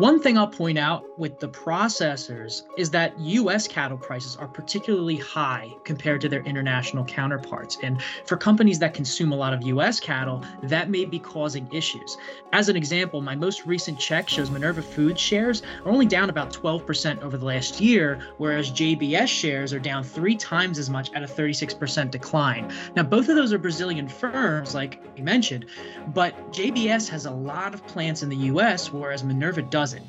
One thing I'll point out with the processors is that US cattle prices are particularly high compared to their international counterparts. And for companies that consume a lot of US cattle, that may be causing issues. As an example, my most recent check shows Minerva Foods shares are only down about 12% over the last year, whereas JBS shares are down three times as much at a 36% decline. Now, both of those are Brazilian firms, like you mentioned, but JBS has a lot of plants in the US, whereas Minerva doesn't.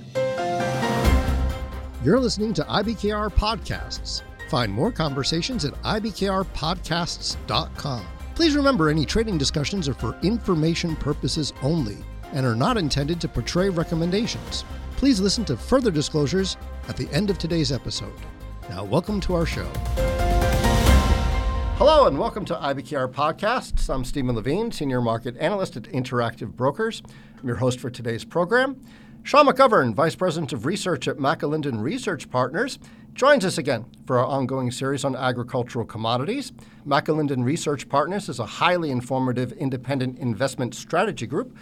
You're listening to IBKR Podcasts. Find more conversations at IBKRPodcasts.com. Please remember any trading discussions are for information purposes only and are not intended to portray recommendations. Please listen to further disclosures at the end of today's episode. Now, welcome to our show. Hello, and welcome to IBKR Podcasts. I'm Steven Levine, Senior Market Analyst at Interactive Brokers. I'm your host for today's program. Sean McGovern, Vice President of Research at McAlinden Research Partners, joins us again for our ongoing series on agricultural commodities. McAlinden Research Partners is a highly informative independent investment strategy group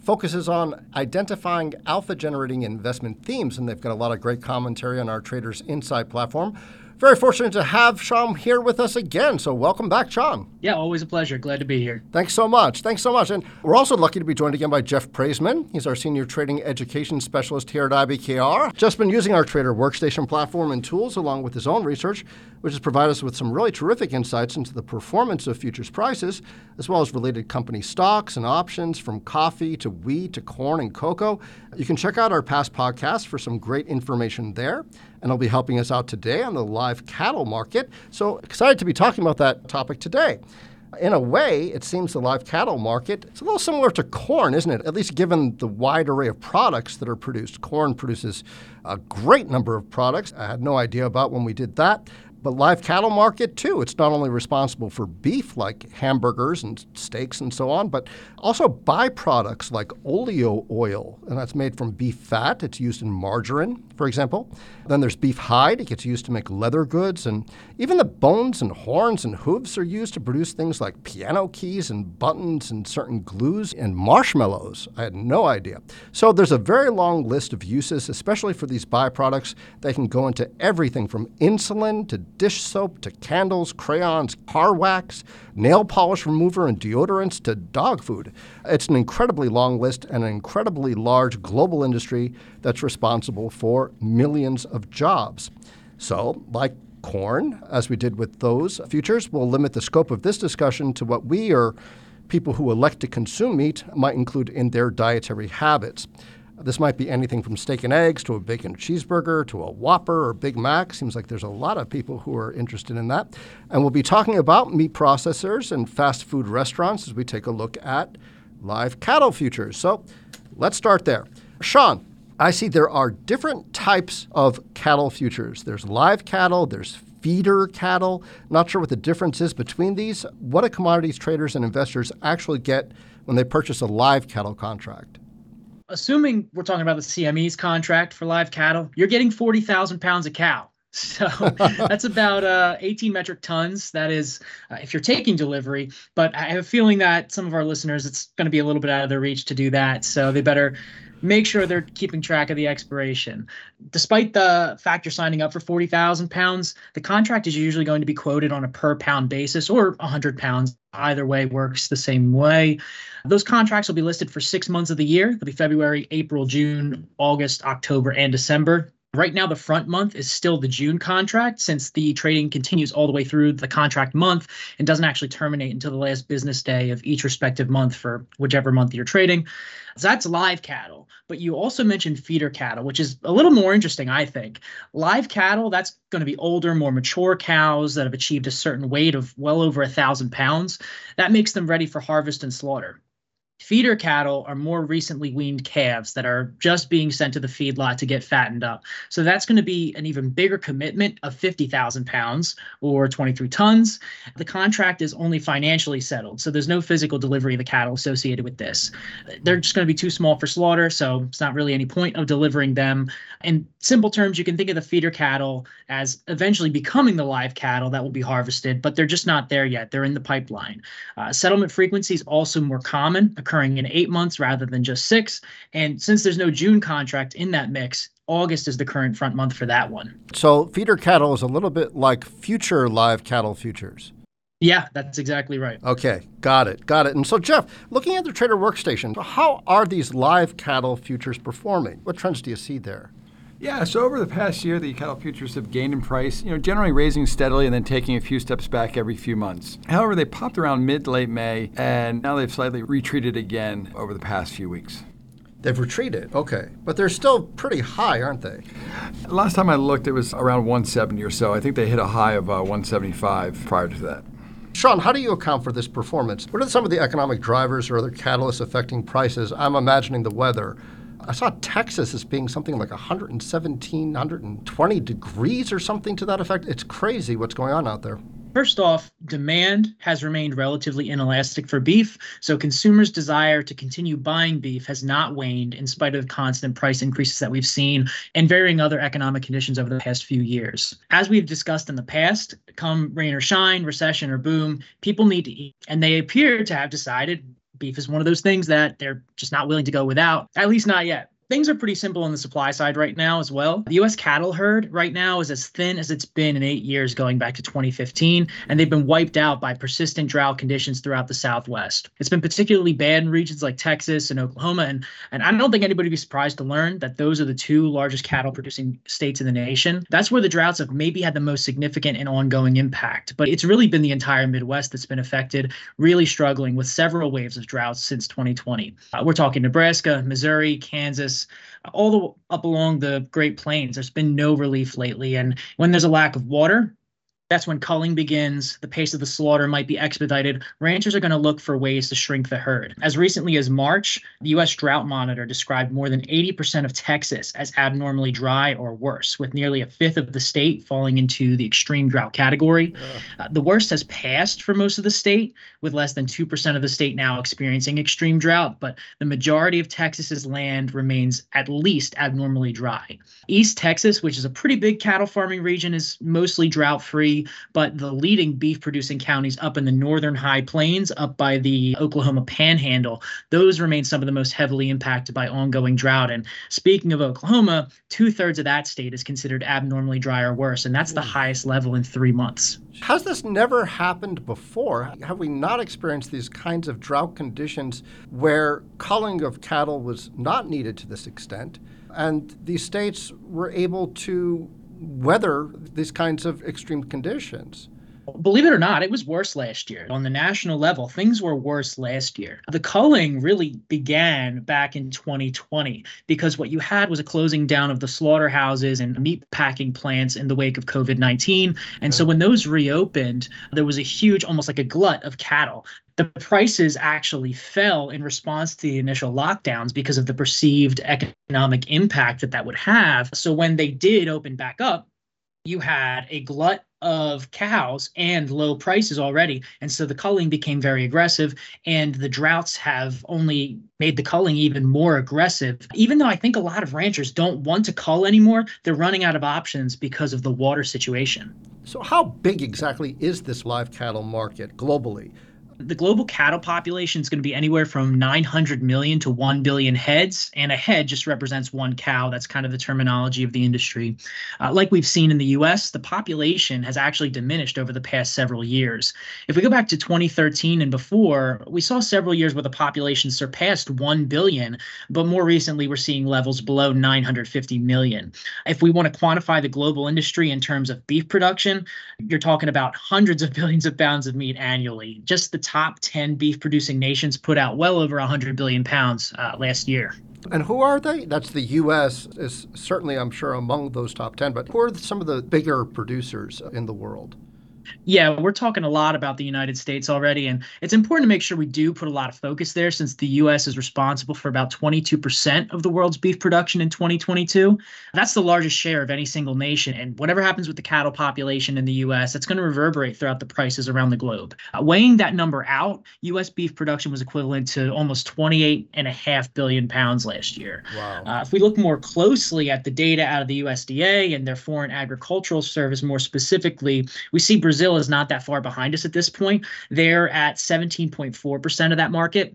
focuses on identifying alpha generating investment themes, and they've got a lot of great commentary on our Traders Insight platform very fortunate to have Sean here with us again. So welcome back, Sean. Yeah, always a pleasure. Glad to be here. Thanks so much. Thanks so much. And we're also lucky to be joined again by Jeff Praissman. He's our senior trading education specialist here at IBKR. Just been using our trader workstation platform and tools along with his own research, which has provided us with some really terrific insights into the performance of futures prices, as well as related company stocks and options from coffee to wheat to corn and cocoa. You can check out our past podcasts for some great information there and he'll be helping us out today on the live cattle market. So excited to be talking about that topic today. In a way, it seems the live cattle market is a little similar to corn, isn't it? At least given the wide array of products that are produced. Corn produces a great number of products. I had no idea about when we did that. But live cattle market too. It's not only responsible for beef like hamburgers and steaks and so on, but also byproducts like oleo oil, and that's made from beef fat. It's used in margarine, for example. Then there's beef hide. It gets used to make leather goods, and even the bones and horns and hooves are used to produce things like piano keys and buttons and certain glues and marshmallows. I had no idea. So there's a very long list of uses, especially for these byproducts. They can go into everything from insulin to dish soap to candles, crayons, car wax, nail polish remover, and deodorants to dog food. It's an incredibly long list and an incredibly large global industry that's responsible for millions of jobs. So, like corn, as we did with those futures, we'll limit the scope of this discussion to what we or people who elect to consume meat might include in their dietary habits. This might be anything from steak and eggs to a bacon cheeseburger to a Whopper or Big Mac. Seems like there's a lot of people who are interested in that. And we'll be talking about meat processors and fast food restaurants as we take a look at live cattle futures. So let's start there. Sean, I see there are different types of cattle futures. There's live cattle, there's feeder cattle. Not sure what the difference is between these. What do commodities traders and investors actually get when they purchase a live cattle contract? Assuming we're talking about the CME's contract for live cattle, you're getting 40,000 pounds of cow. So that's about uh, 18 metric tons. That is, uh, if you're taking delivery. But I have a feeling that some of our listeners, it's going to be a little bit out of their reach to do that. So they better make sure they're keeping track of the expiration. Despite the fact you're signing up for 40,000 pounds, the contract is usually going to be quoted on a per pound basis or 100 pounds. Either way works the same way. Those contracts will be listed for six months of the year. They'll be February, April, June, August, October, and December. Right now, the front month is still the June contract since the trading continues all the way through the contract month and doesn't actually terminate until the last business day of each respective month for whichever month you're trading. So that's live cattle. But you also mentioned feeder cattle, which is a little more interesting, I think. Live cattle, that's going to be older, more mature cows that have achieved a certain weight of well over a thousand pounds. That makes them ready for harvest and slaughter. Feeder cattle are more recently weaned calves that are just being sent to the feedlot to get fattened up. So that's going to be an even bigger commitment of 50,000 pounds or 23 tons. The contract is only financially settled, so there's no physical delivery of the cattle associated with this. They're just going to be too small for slaughter, so it's not really any point of delivering them. In simple terms, you can think of the feeder cattle as eventually becoming the live cattle that will be harvested, but they're just not there yet. They're in the pipeline. Uh, settlement frequency is also more common, occurring in eight months rather than just six. And since there's no June contract in that mix, August is the current front month for that one. So feeder cattle is a little bit like future live cattle futures. Yeah, that's exactly right. Okay, got it, got it. And so, Jeff, looking at the trader workstation, how are these live cattle futures performing? What trends do you see there? Yeah, so over the past year, the cattle futures have gained in price, you know, generally raising steadily and then taking a few steps back every few months. However, they popped around mid to late May, and now they've slightly retreated again over the past few weeks. They've retreated, okay, but they're still pretty high, aren't they? Last time I looked, it was around 170 or so. I think they hit a high of uh, 175 prior to that. Sean, how do you account for this performance? What are some of the economic drivers or other catalysts affecting prices? I'm imagining the weather. I saw Texas as being something like 117, 120 degrees or something to that effect. It's crazy what's going on out there. First off, demand has remained relatively inelastic for beef, so consumers' desire to continue buying beef has not waned in spite of the constant price increases that we've seen and varying other economic conditions over the past few years. As we've discussed in the past, come rain or shine, recession or boom, people need to eat, and they appear to have decided beef is one of those things that they're just not willing to go without, at least not yet. Things are pretty simple on the supply side right now as well. The US cattle herd right now is as thin as it's been in eight years going back to 2015, and they've been wiped out by persistent drought conditions throughout the Southwest. It's been particularly bad in regions like Texas and Oklahoma, and, and I don't think anybody would be surprised to learn that those are the two largest cattle producing states in the nation. That's where the droughts have maybe had the most significant and ongoing impact, but it's really been the entire Midwest that's been affected, really struggling with several waves of droughts since 2020. Uh, we're talking Nebraska, Missouri, Kansas, all the up along the Great Plains. There's been no relief lately, and when there's a lack of water, that's when culling begins. The pace of the slaughter might be expedited. Ranchers are going to look for ways to shrink the herd. As recently as March, the U.S. Drought Monitor described more than 80% of Texas as abnormally dry or worse, with nearly a fifth of the state falling into the extreme drought category. Uh, the worst has passed for most of the state, with less than 2% of the state now experiencing extreme drought, but the majority of Texas's land remains at least abnormally dry. East Texas, which is a pretty big cattle farming region, is mostly drought free but the leading beef producing counties up in the northern high plains, up by the Oklahoma panhandle, those remain some of the most heavily impacted by ongoing drought. And speaking of Oklahoma, two thirds of that state is considered abnormally dry or worse, and that's the hmm. highest level in three months. Has this never happened before? Have we not experienced these kinds of drought conditions where culling of cattle was not needed to this extent? And these states were able to weather these kinds of extreme conditions. Believe it or not, it was worse last year. On the national level, things were worse last year. The culling really began back in 2020 because what you had was a closing down of the slaughterhouses and meat packing plants in the wake of COVID 19. And so when those reopened, there was a huge, almost like a glut of cattle the prices actually fell in response to the initial lockdowns because of the perceived economic impact that that would have. So when they did open back up, you had a glut of cows and low prices already. And so the culling became very aggressive, and the droughts have only made the culling even more aggressive. Even though I think a lot of ranchers don't want to cull anymore, they're running out of options because of the water situation. So, how big exactly is this live cattle market globally? The global cattle population is going to be anywhere from 900 million to 1 billion heads, and a head just represents one cow. That's kind of the terminology of the industry. Uh, like we've seen in the US, the population has actually diminished over the past several years. If we go back to 2013 and before, we saw several years where the population surpassed 1 billion, but more recently we're seeing levels below 950 million. If we want to quantify the global industry in terms of beef production, you're talking about hundreds of billions of pounds of meat annually. Just the top 10 beef producing nations put out well over 100 billion pounds uh, last year. And who are they? That's the U.S. is certainly, I'm sure, among those top 10. But who are some of the bigger producers in the world? Yeah, we're talking a lot about the United States already, and it's important to make sure we do put a lot of focus there since the U.S. is responsible for about 22% of the world's beef production in 2022. That's the largest share of any single nation, and whatever happens with the cattle population in the U.S., it's going to reverberate throughout the prices around the globe. Uh, weighing that number out, U.S. beef production was equivalent to almost 28.5 billion pounds last year. Wow. Uh, if we look more closely at the data out of the USDA and their Foreign Agricultural Service more specifically, we see Brazil Brazil is not that far behind us at this point. They're at 17.4% of that market.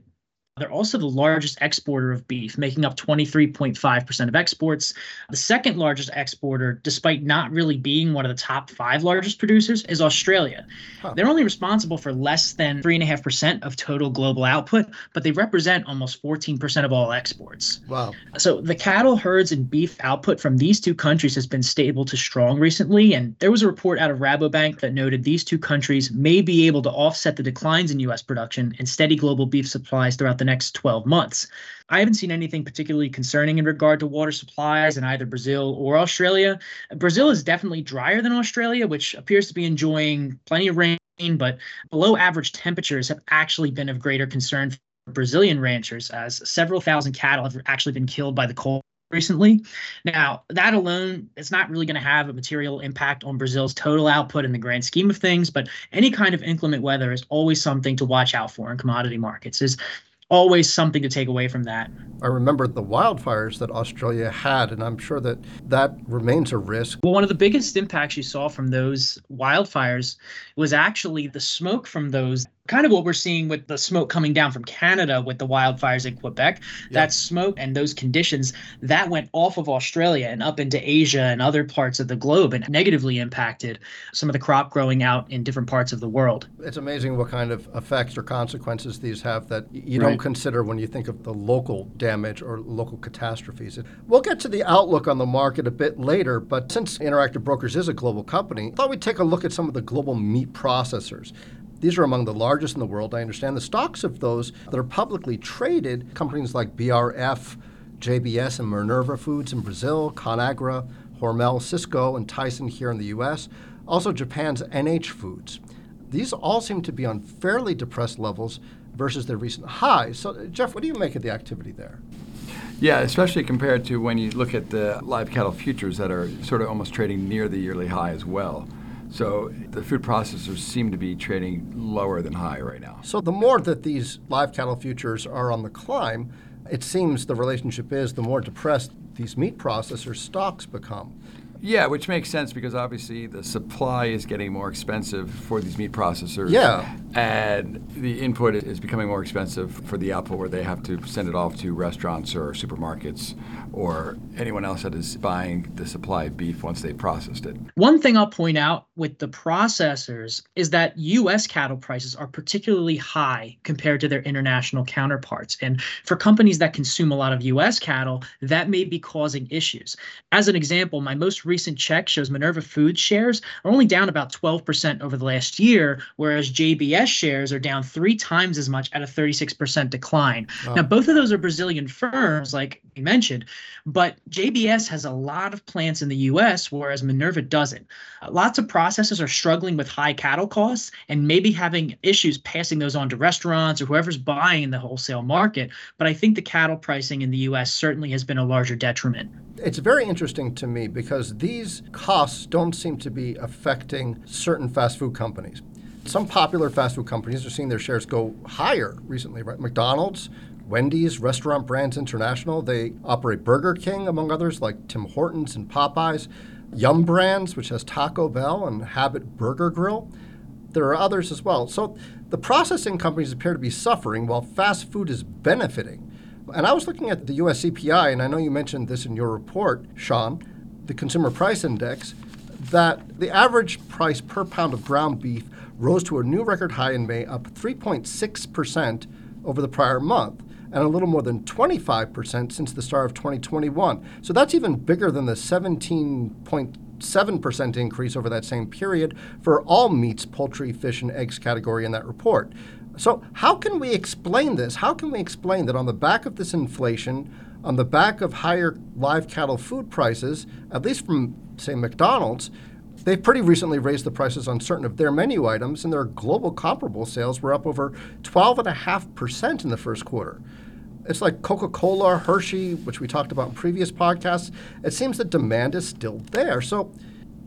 They're also the largest exporter of beef, making up 23.5% of exports. The second largest exporter, despite not really being one of the top five largest producers, is Australia. Huh. They're only responsible for less than 3.5% of total global output, but they represent almost 14% of all exports. Wow. So the cattle herds and beef output from these two countries has been stable to strong recently. And there was a report out of Rabobank that noted these two countries may be able to offset the declines in U.S. production and steady global beef supplies throughout the next 12 months. I haven't seen anything particularly concerning in regard to water supplies in either Brazil or Australia. Brazil is definitely drier than Australia, which appears to be enjoying plenty of rain, but below average temperatures have actually been of greater concern for Brazilian ranchers, as several thousand cattle have actually been killed by the cold recently. Now, that alone is not really going to have a material impact on Brazil's total output in the grand scheme of things, but any kind of inclement weather is always something to watch out for in commodity markets. Is always something to take away from that. I remember the wildfires that Australia had, and I'm sure that that remains a risk. Well, one of the biggest impacts you saw from those wildfires was actually the smoke from those kind of what we're seeing with the smoke coming down from Canada with the wildfires in Quebec. That smoke and those conditions that went off of Australia and up into Asia and other parts of the globe and negatively impacted some of the crop growing out in different parts of the world. It's amazing what kind of effects or consequences these have that you right. don't consider when you think of the local damage or local catastrophes. We'll get to the outlook on the market a bit later, but since Interactive Brokers is a global company, I thought we'd take a look at some of the global meat processors. These are among the largest in the world. I understand the stocks of those that are publicly traded, companies like BRF, JBS, and Minerva Foods in Brazil, Conagra, Hormel, Sysco, and Tyson here in the US, also Japan's NH Foods. These all seem to be on fairly depressed levels versus their recent highs. So, Jeff, what do you make of the activity there? Yeah, especially compared to when you look at the live cattle futures that are sort of almost trading near the yearly high as well. So the food processors seem to be trading lower than high right now. So the more that these live cattle futures are on the climb, it seems the relationship is the more depressed these meat processor stocks become. Yeah, which makes sense because obviously the supply is getting more expensive for these meat processors. Yeah. And the input is becoming more expensive for the output where they have to send it off to restaurants or supermarkets or anyone else that is buying the supply of beef once they processed it. One thing I'll point out with the processors is that US cattle prices are particularly high compared to their international counterparts. And for companies that consume a lot of US cattle, that may be causing issues. As an example, my most recent check shows Minerva Foods shares are only down about 12% over the last year, whereas JBS shares are down three times as much at a 36% decline. Wow. Now, both of those are Brazilian firms, like you mentioned, but JBS has a lot of plants in the US, whereas Minerva doesn't. Uh, lots of processors are struggling with high cattle costs and maybe having issues passing those on to restaurants or whoever's buying the wholesale market. But I think the cattle pricing in the US certainly has been a larger detriment. It's very interesting to me because these costs don't seem to be affecting certain fast food companies. Some popular fast food companies are seeing their shares go higher recently, right? McDonald's, Wendy's, Restaurant Brands International, they operate Burger King, among others, like Tim Hortons and Popeyes. Yum Brands, which has Taco Bell and Habit Burger Grill. There are others as well. So the processing companies appear to be suffering while fast food is benefiting. And I was looking at the US CPI, and I know you mentioned this in your report, Sean the Consumer Price Index, that the average price per pound of ground beef rose to a new record high in May, up 3.6% over the prior month, and a little more than 25% since the start of 2021. So that's even bigger than the 17.7% increase over that same period for all meats, poultry, fish, and eggs category in that report. So, how can we explain this? How can we explain that on the back of this inflation, on the back of higher live cattle food prices, at least from, say, McDonald's, they've pretty recently raised the prices on certain of their menu items, and their global comparable sales were up over 12.5% in the first quarter. It's like Coca Cola, Hershey, which we talked about in previous podcasts. It seems that demand is still there. So,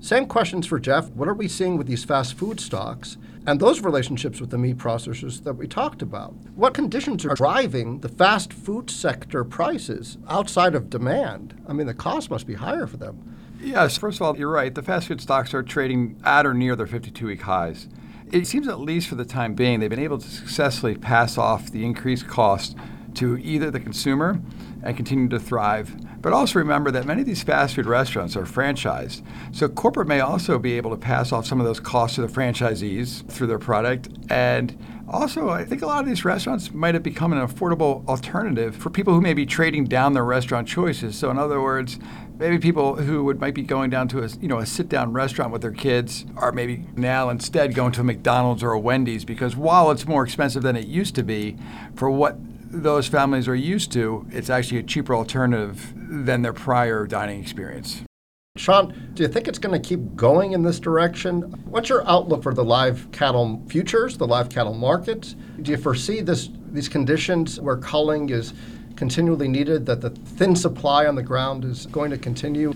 same questions for Jeff. What are we seeing with these fast food stocks? And those relationships with the meat processors that we talked about. What conditions are driving the fast food sector prices outside of demand? I mean, the cost must be higher for them. Yes, first of all, you're right. The fast food stocks are trading at or near their 52 week highs. It seems, at least for the time being, they've been able to successfully pass off the increased cost to either the consumer and continue to thrive. But also remember that many of these fast food restaurants are franchised. So corporate may also be able to pass off some of those costs to the franchisees through their product. And also, I think a lot of these restaurants might have become an affordable alternative for people who may be trading down their restaurant choices. So in other words, maybe people who would might be going down to a you know a sit down restaurant with their kids are maybe now instead going to a McDonald's or a Wendy's because while it's more expensive than it used to be for what those families are used to, it's actually a cheaper alternative than their prior dining experience. Sean, do you think it's going to keep going in this direction? What's your outlook for the live cattle futures, the live cattle markets? Do you foresee this these conditions where culling is continually needed, that the thin supply on the ground is going to continue?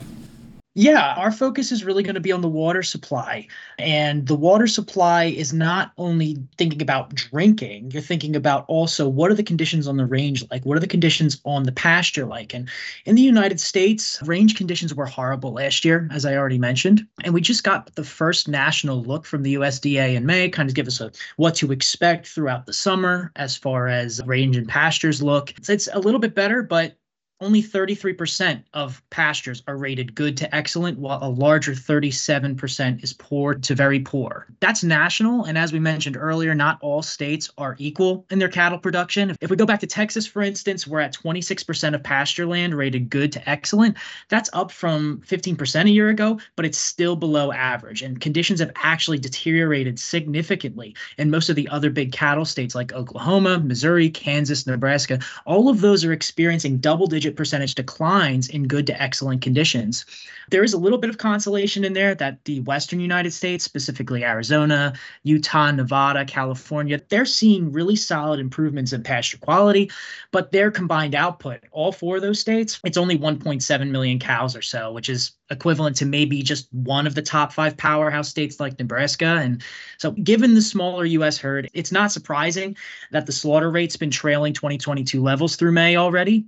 Yeah, our focus is really going to be on the water supply. And the water supply is not only thinking about drinking, you're thinking about also what are the conditions on the range like? What are the conditions on the pasture like? And in the United States, range conditions were horrible last year, as I already mentioned. And we just got the first national look from the USDA in May, kind of give us a what to expect throughout the summer as far as range and pastures look. It's a little bit better, but only 33% of pastures are rated good to excellent, while a larger 37% is poor to very poor. That's national. And as we mentioned earlier, not all states are equal in their cattle production. If we go back to Texas, for instance, we're at 26% of pasture land rated good to excellent. That's up from 15% a year ago, but it's still below average. And conditions have actually deteriorated significantly in most of the other big cattle states like Oklahoma, Missouri, Kansas, Nebraska. All of those are experiencing double digit digit percentage declines in good to excellent conditions. There is a little bit of consolation in there that the Western United States, specifically Arizona, Utah, Nevada, California, they're seeing really solid improvements in pasture quality, but their combined output, all four of those states, it's only 1.7 million cows or so, which is equivalent to maybe just one of the top five powerhouse states like Nebraska. And so, given the smaller U.S. herd, it's not surprising that the slaughter rate's been trailing 2022 levels through May already.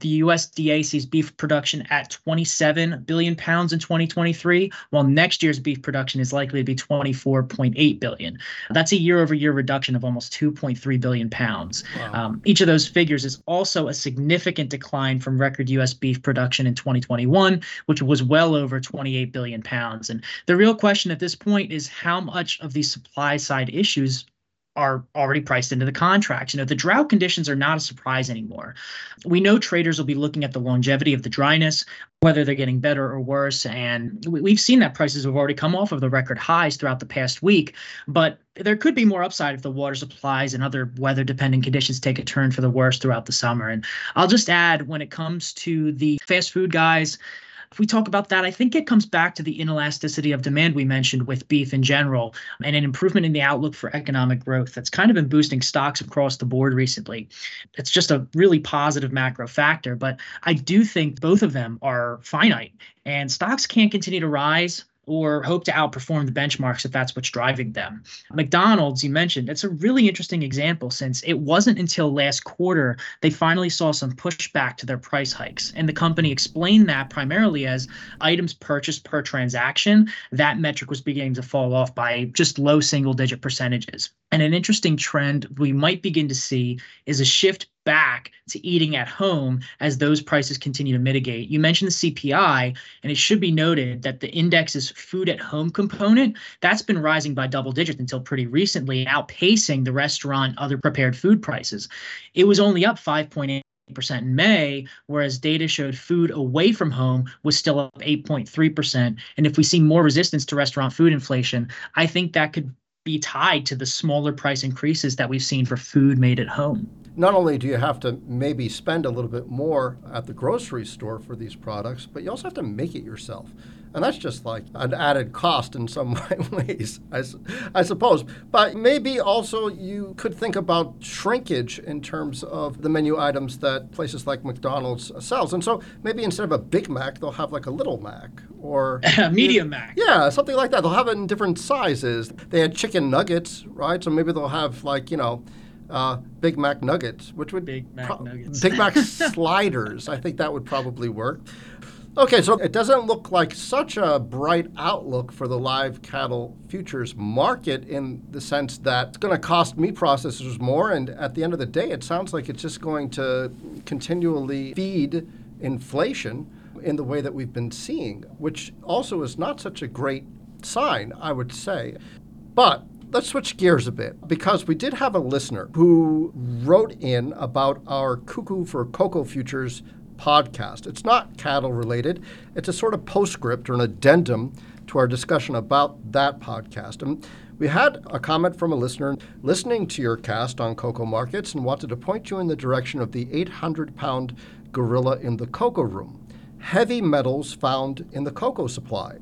The USDA sees beef production at 27 billion pounds in 2023, while next year's beef production is likely to be 24.8 billion. That's a year over year reduction of almost 2.3 billion pounds. Wow. Um, each of those figures is also a significant decline from record U.S. beef production in 2021, which was well over 28 billion pounds. And the real question at this point is how much of these supply side issues are already priced into the contracts. You know, the drought conditions are not a surprise anymore. We know traders will be looking at the longevity of the dryness, whether they're getting better or worse. And we've seen that prices have already come off of the record highs throughout the past week. But there could be more upside if the water supplies and other weather dependent conditions take a turn for the worse throughout the summer. And I'll just add when it comes to the fast food guys, if we talk about that, I think it comes back to the inelasticity of demand we mentioned with beef in general and an improvement in the outlook for economic growth that's kind of been boosting stocks across the board recently. It's just a really positive macro factor, but I do think both of them are finite and stocks can't continue to rise or hope to outperform the benchmarks if that's what's driving them. McDonald's, you mentioned, it's a really interesting example since it wasn't until last quarter they finally saw some pushback to their price hikes. And the company explained that primarily as items purchased per transaction. That metric was beginning to fall off by just low single digit percentages. And an interesting trend we might begin to see is a shift back to eating at home as those prices continue to mitigate. You mentioned the CPI, and it should be noted that the index's food at home component that's been rising by double digits until pretty recently, outpacing the restaurant other prepared food prices. It was only up 5.8 percent in May, whereas data showed food away from home was still up 8.3%. And if we see more resistance to restaurant food inflation, I think that could be tied to the smaller price increases that we've seen for food made at home not only do you have to maybe spend a little bit more at the grocery store for these products, but you also have to make it yourself. And that's just like an added cost in some ways, I, I suppose. But maybe also you could think about shrinkage in terms of the menu items that places like McDonald's sells. And so maybe instead of a Big Mac, they'll have like a Little Mac or a medium Mac. Yeah, something like that. They'll have it in different sizes. They had chicken nuggets, right? So maybe they'll have like, you know, uh, Big Mac nuggets, which would Big Mac pro- nuggets, Big Mac sliders. I think that would probably work. Okay, so it doesn't look like such a bright outlook for the live cattle futures market in the sense that it's going to cost meat processors more. And at the end of the day, it sounds like it's just going to continually feed inflation in the way that we've been seeing, which also is not such a great sign, I would say. But let's switch gears a bit because we did have a listener who wrote in about our Cuckoo for Cocoa Futures podcast. It's not cattle related, it's a sort of postscript or an addendum to our discussion about that podcast. And we had a comment from a listener listening to your cast on cocoa markets and wanted to point you in the direction of the 800 pound gorilla in the cocoa room heavy metals found in the cocoa supply.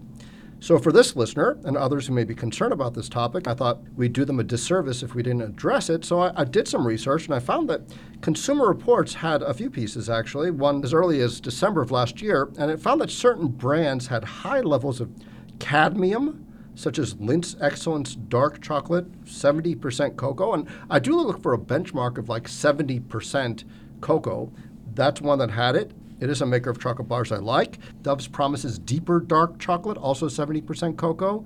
So, for this listener and others who may be concerned about this topic, I thought we'd do them a disservice if we didn't address it. So, I, I, did some research and I found that Consumer Reports had a few pieces actually, one as early as December of last year, and it found that certain brands had high levels of cadmium. Such as Lindt's Excellence Dark Chocolate, 70% cocoa. And I do look for a benchmark of like 70% cocoa. That's one that had it. It is a maker of chocolate bars I like. Dove's Promises Deeper Dark Chocolate, also 70% cocoa.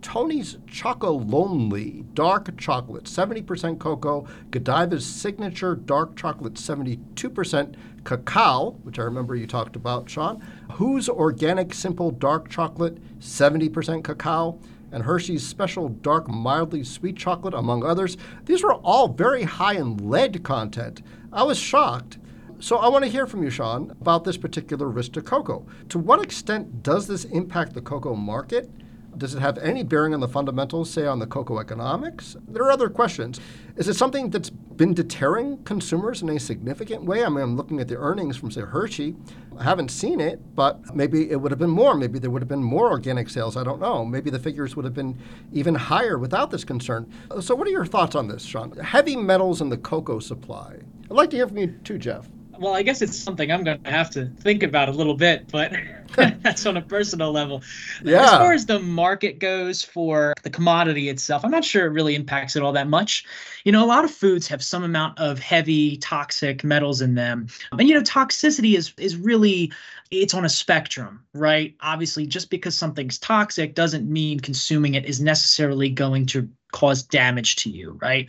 Tony's Chocolonely Dark Chocolate, 70% cocoa. Godiva's Signature Dark Chocolate, 72% cacao, which I remember you talked about, Sean. Hu's Organic Simple Dark Chocolate, 70% cacao. And Hershey's Special Dark Mildly Sweet Chocolate, among others. These were all very high in lead content. I was shocked. So I want to hear from you, Sean, about this particular risk to cocoa. To what extent does this impact the cocoa market? Does it have any bearing on the fundamentals, say on the cocoa economics? There are other questions. Is it something that's been deterring consumers in a significant way? I mean, I'm looking at the earnings from, say, Hershey. I haven't seen it, but maybe it would have been more. Maybe there would have been more organic sales. I don't know. Maybe the figures would have been even higher without this concern. So, what are your thoughts on this, Sean? Heavy metals in the cocoa supply. I'd like to hear from you too, Jeff well, I guess it's something I'm going to have to think about a little bit, but that's on a personal level. Yeah. As far as the market goes for the commodity itself, I'm not sure it really impacts it all that much. You know, a lot of foods have some amount of heavy toxic metals in them. And you know, toxicity is is really it's on a spectrum, right? Obviously, just because something's toxic doesn't mean consuming it is necessarily going to cause damage to you, right?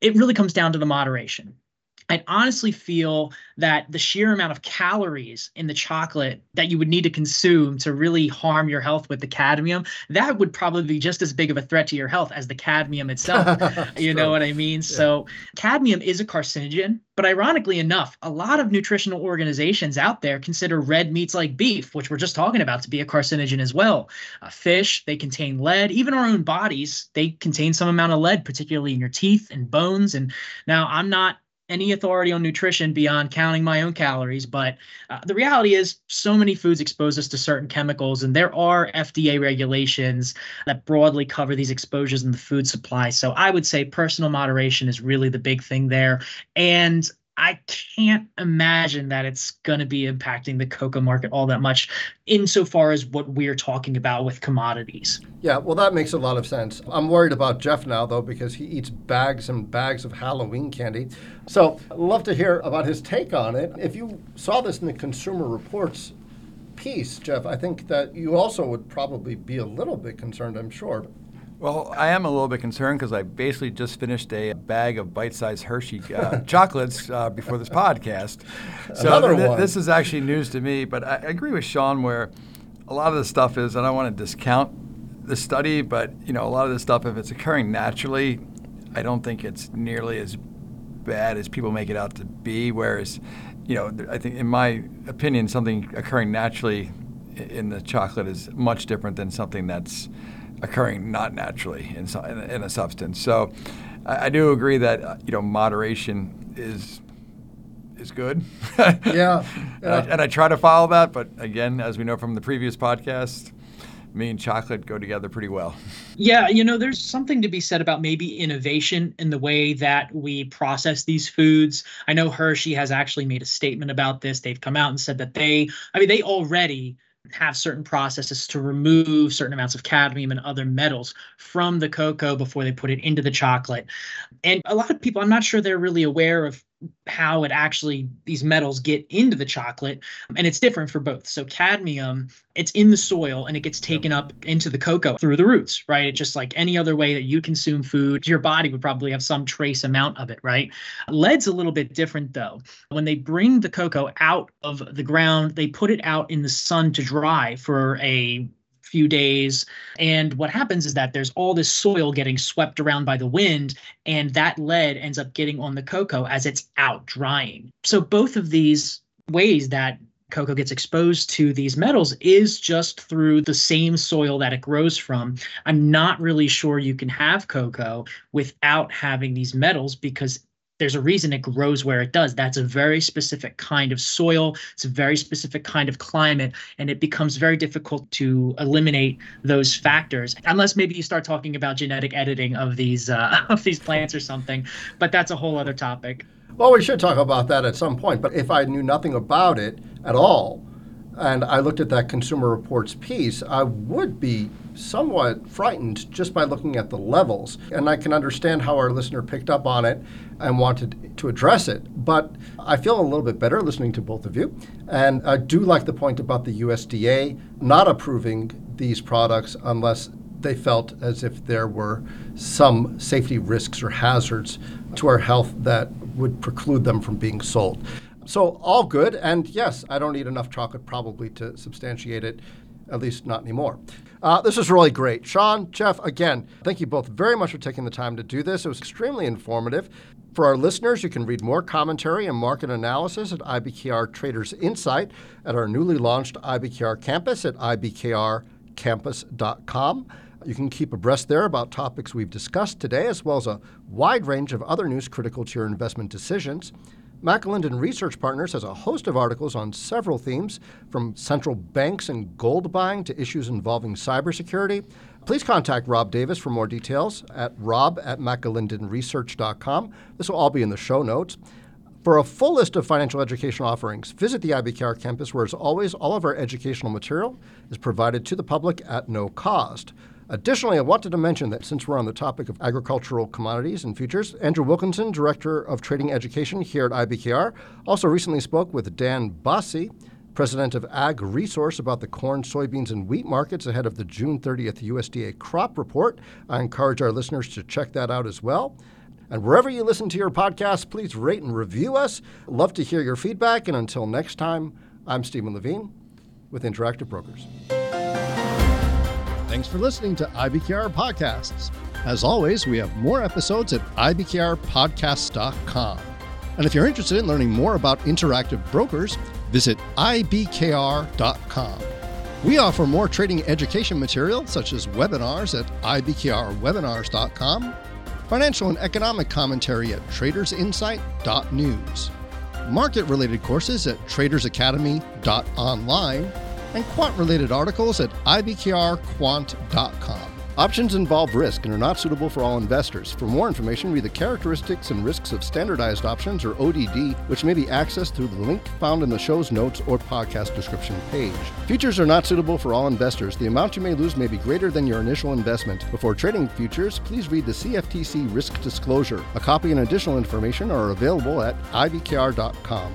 It really comes down to the moderation. I honestly feel that the sheer amount of calories in the chocolate that you would need to consume to really harm your health with the cadmium, that would probably be just as big of a threat to your health as the cadmium itself. you know what I mean? Yeah. So, cadmium is a carcinogen, but ironically enough, a lot of nutritional organizations out there consider red meats like beef, which we're just talking about, to be a carcinogen as well. Uh, fish, they contain lead. Even our own bodies, they contain some amount of lead, particularly in your teeth and bones. And now I'm not any authority on nutrition beyond counting my own calories. But uh, the reality is, so many foods expose us to certain chemicals, and there are FDA regulations that broadly cover these exposures in the food supply. So I would say personal moderation is really the big thing there. And I can't imagine that it's going to be impacting the cocoa market all that much insofar as what we're talking about with commodities. Yeah, well, that makes a lot of sense. I'm worried about Jeff now, though, because he eats bags and bags of Halloween candy. So I'd love to hear about his take on it. If you saw this in the Consumer Reports piece, Jeff, I think that you also would probably be a little bit concerned, I'm sure. Well, I am a little bit concerned because I basically just finished a bag of bite-sized Hershey uh, chocolates uh, before this podcast. So Another th- one. this is actually news to me. But I, agree with Sean where a lot of the stuff is, and I want to discount the study, but you know, a lot of this stuff, if it's occurring naturally, I don't think it's nearly as bad as people make it out to be. Whereas, you know, I think, in my opinion, something occurring naturally in the chocolate is much different than something that's occurring not naturally in, in a substance. So I, I do agree that uh, you know moderation is is good. yeah, yeah. And, I, and I try to follow that, but again, as we know from the previous podcast, me and chocolate go together pretty well. Yeah, you know, there's something to be said about maybe innovation in the way that we process these foods. I know Hershey has actually made a statement about this. They've come out and said that they, I mean, they already have certain processes to remove certain amounts of cadmium and other metals from the cocoa before they put it into the chocolate. And a lot of people, I'm not sure they're really aware of how it actually these metals get into the chocolate and it's different for both. So cadmium it's in the soil and it gets taken up into the cocoa through the roots right? It's just like any other way that you consume food your body would probably have some trace amount of it right? Lead's a little bit different though. When they bring the cocoa out of the ground they put it out in the sun to dry for a few days. And what happens is that there's all this soil getting swept around by the wind, and that lead ends up getting on the cocoa as it's out drying. So both of these ways that cocoa gets exposed to these metals is just through the same soil that it grows from. I'm not really sure you can have cocoa without having these metals because there's a reason it grows where it does. That's a very specific kind of soil. It's a very specific kind of climate, and it becomes very difficult to eliminate those factors unless maybe you start talking about genetic editing of these uh, of these plants or something. But that's a whole other topic. Well, we should talk about that at some point. But if I knew nothing about it at all, and I looked at that Consumer Reports piece, I would be somewhat frightened just by looking at the levels. And I can understand how our listener picked up on it and wanted to address it. But I feel a little bit better listening to both of you. And I do like the point about the USDA not approving these products unless they felt as if there were some safety risks or hazards to our health that would preclude them from being sold. So, all good. And yes, I don't eat enough chocolate probably to substantiate it, at least not anymore. Uh, this is really great. Sean, Jeff, again, thank you both very much for taking the time to do this. It was extremely informative. For our listeners, you can read more commentary and market analysis at IBKR Traders Insight at our newly launched IBKR campus at ibkrcampus.com. You can keep abreast there about topics we've discussed today, as well as a wide range of other news critical to your investment decisions. McAlinden Research Partners has a host of articles on several themes, from central banks and gold buying to issues involving cybersecurity. Please contact Rob Davis for more details at rob at McAlindenResearch.com. This will all be in the show notes. For a full list of financial education offerings, visit the IBKR campus, where, as always, all of our educational material is provided to the public at no cost. Additionally, I wanted to mention that since we're on the topic of agricultural commodities and futures, Andrew Wilkinson, Director of Trading Education here at IBKR, also recently spoke with Dan Basse, President of AgResource, about the corn, soybeans, and wheat markets ahead of the June 30th USDA crop report. I encourage our listeners to check that out as well. And wherever you listen to your podcast, please rate and review us. Love to hear your feedback. And until next time, I'm Steven Levine with Interactive Brokers. Thanks for listening to IBKR Podcasts. As always, we have more episodes at ibkrpodcasts.com. And if you're interested in learning more about interactive brokers, visit ibkr.com. We offer more trading education material, such as webinars at ibkrwebinars.com, financial and economic commentary at tradersinsight.news, market related courses at tradersacademy.online, and quant related articles at ibkrquant.com. Options involve risk and are not suitable for all investors. For more information, read the characteristics and risks of standardized options or ODD, which may be accessed through the link found in the show's notes or podcast description page. Futures are not suitable for all investors. The amount you may lose may be greater than your initial investment. Before trading futures, please read the CFTC risk disclosure. A copy and additional information are available at ibkr.com.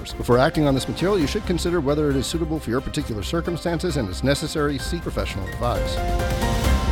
Before acting on this material, you should consider whether it is suitable for your particular circumstances and, as necessary, seek professional advice.